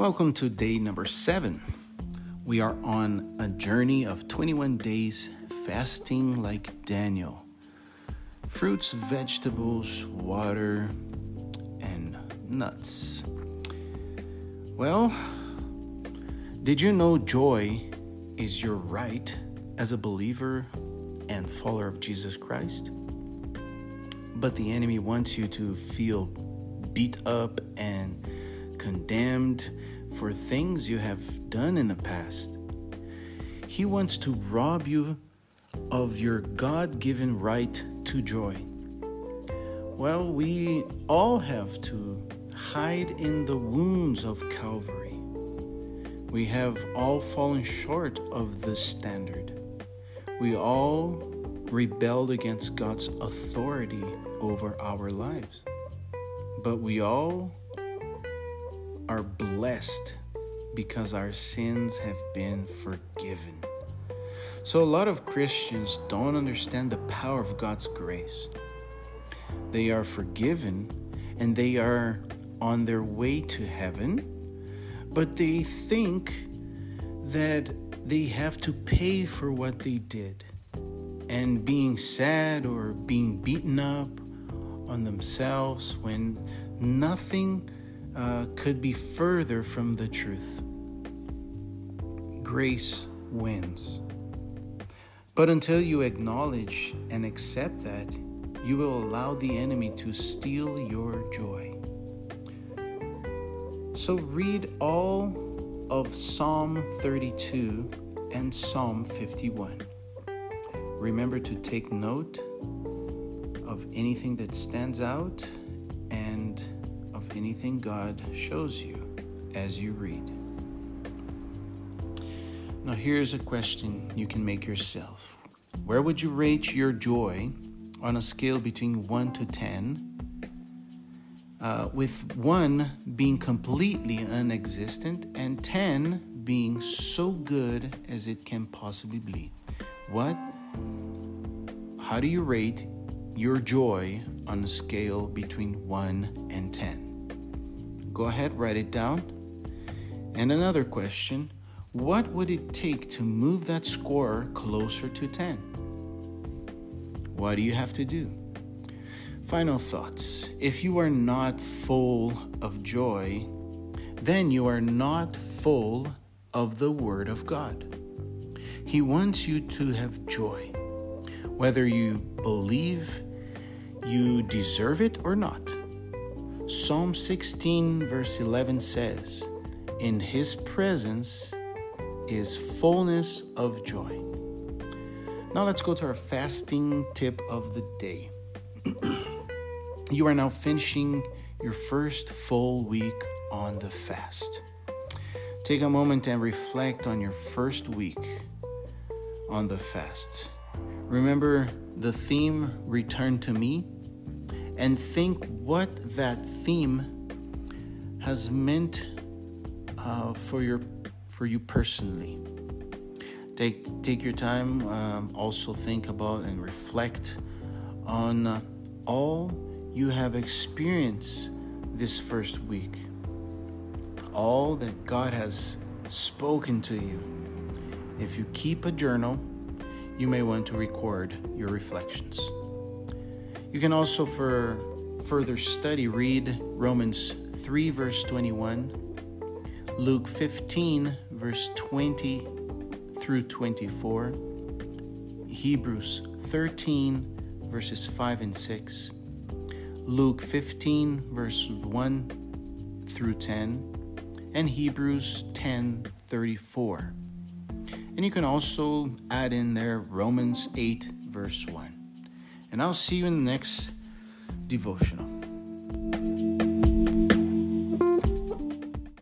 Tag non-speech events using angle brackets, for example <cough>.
Welcome to day number seven. We are on a journey of 21 days fasting like Daniel. Fruits, vegetables, water, and nuts. Well, did you know joy is your right as a believer and follower of Jesus Christ? But the enemy wants you to feel beat up and condemned for things you have done in the past. He wants to rob you of your God given right to joy. Well, we all have to hide in the wounds of Calvary. We have all fallen short of the standard. We all rebelled against God's authority over our lives. But we all are blessed because our sins have been forgiven. So, a lot of Christians don't understand the power of God's grace. They are forgiven and they are on their way to heaven, but they think that they have to pay for what they did. And being sad or being beaten up on themselves when nothing uh, could be further from the truth. Grace wins. But until you acknowledge and accept that, you will allow the enemy to steal your joy. So read all of Psalm 32 and Psalm 51. Remember to take note of anything that stands out and anything God shows you as you read. Now, here's a question you can make yourself Where would you rate your joy on a scale between 1 to 10? Uh, with 1 being completely unexistent and 10 being so good as it can possibly be. What? How do you rate your joy on a scale between 1 and 10? Go ahead, write it down. And another question what would it take to move that score closer to 10? What do you have to do? Final thoughts. If you are not full of joy, then you are not full of the Word of God. He wants you to have joy, whether you believe you deserve it or not. Psalm 16, verse 11 says, In His presence is fullness of joy. Now let's go to our fasting tip of the day. <clears throat> you are now finishing your first full week on the fast. Take a moment and reflect on your first week on the fast. Remember the theme, Return to Me, and think what that theme has meant uh, for your for you personally. Take take your time. Um, also think about and reflect on uh, all you have experienced this first week. All that God has spoken to you. If you keep a journal, you may want to record your reflections. You can also, for further study, read Romans 3, verse 21, Luke 15, verse 20 through 24, Hebrews 13, verses 5 and 6, Luke 15, verse 1 through 10, and Hebrews 10, 34. And you can also add in there Romans 8, verse 1. And I'll see you in the next devotional.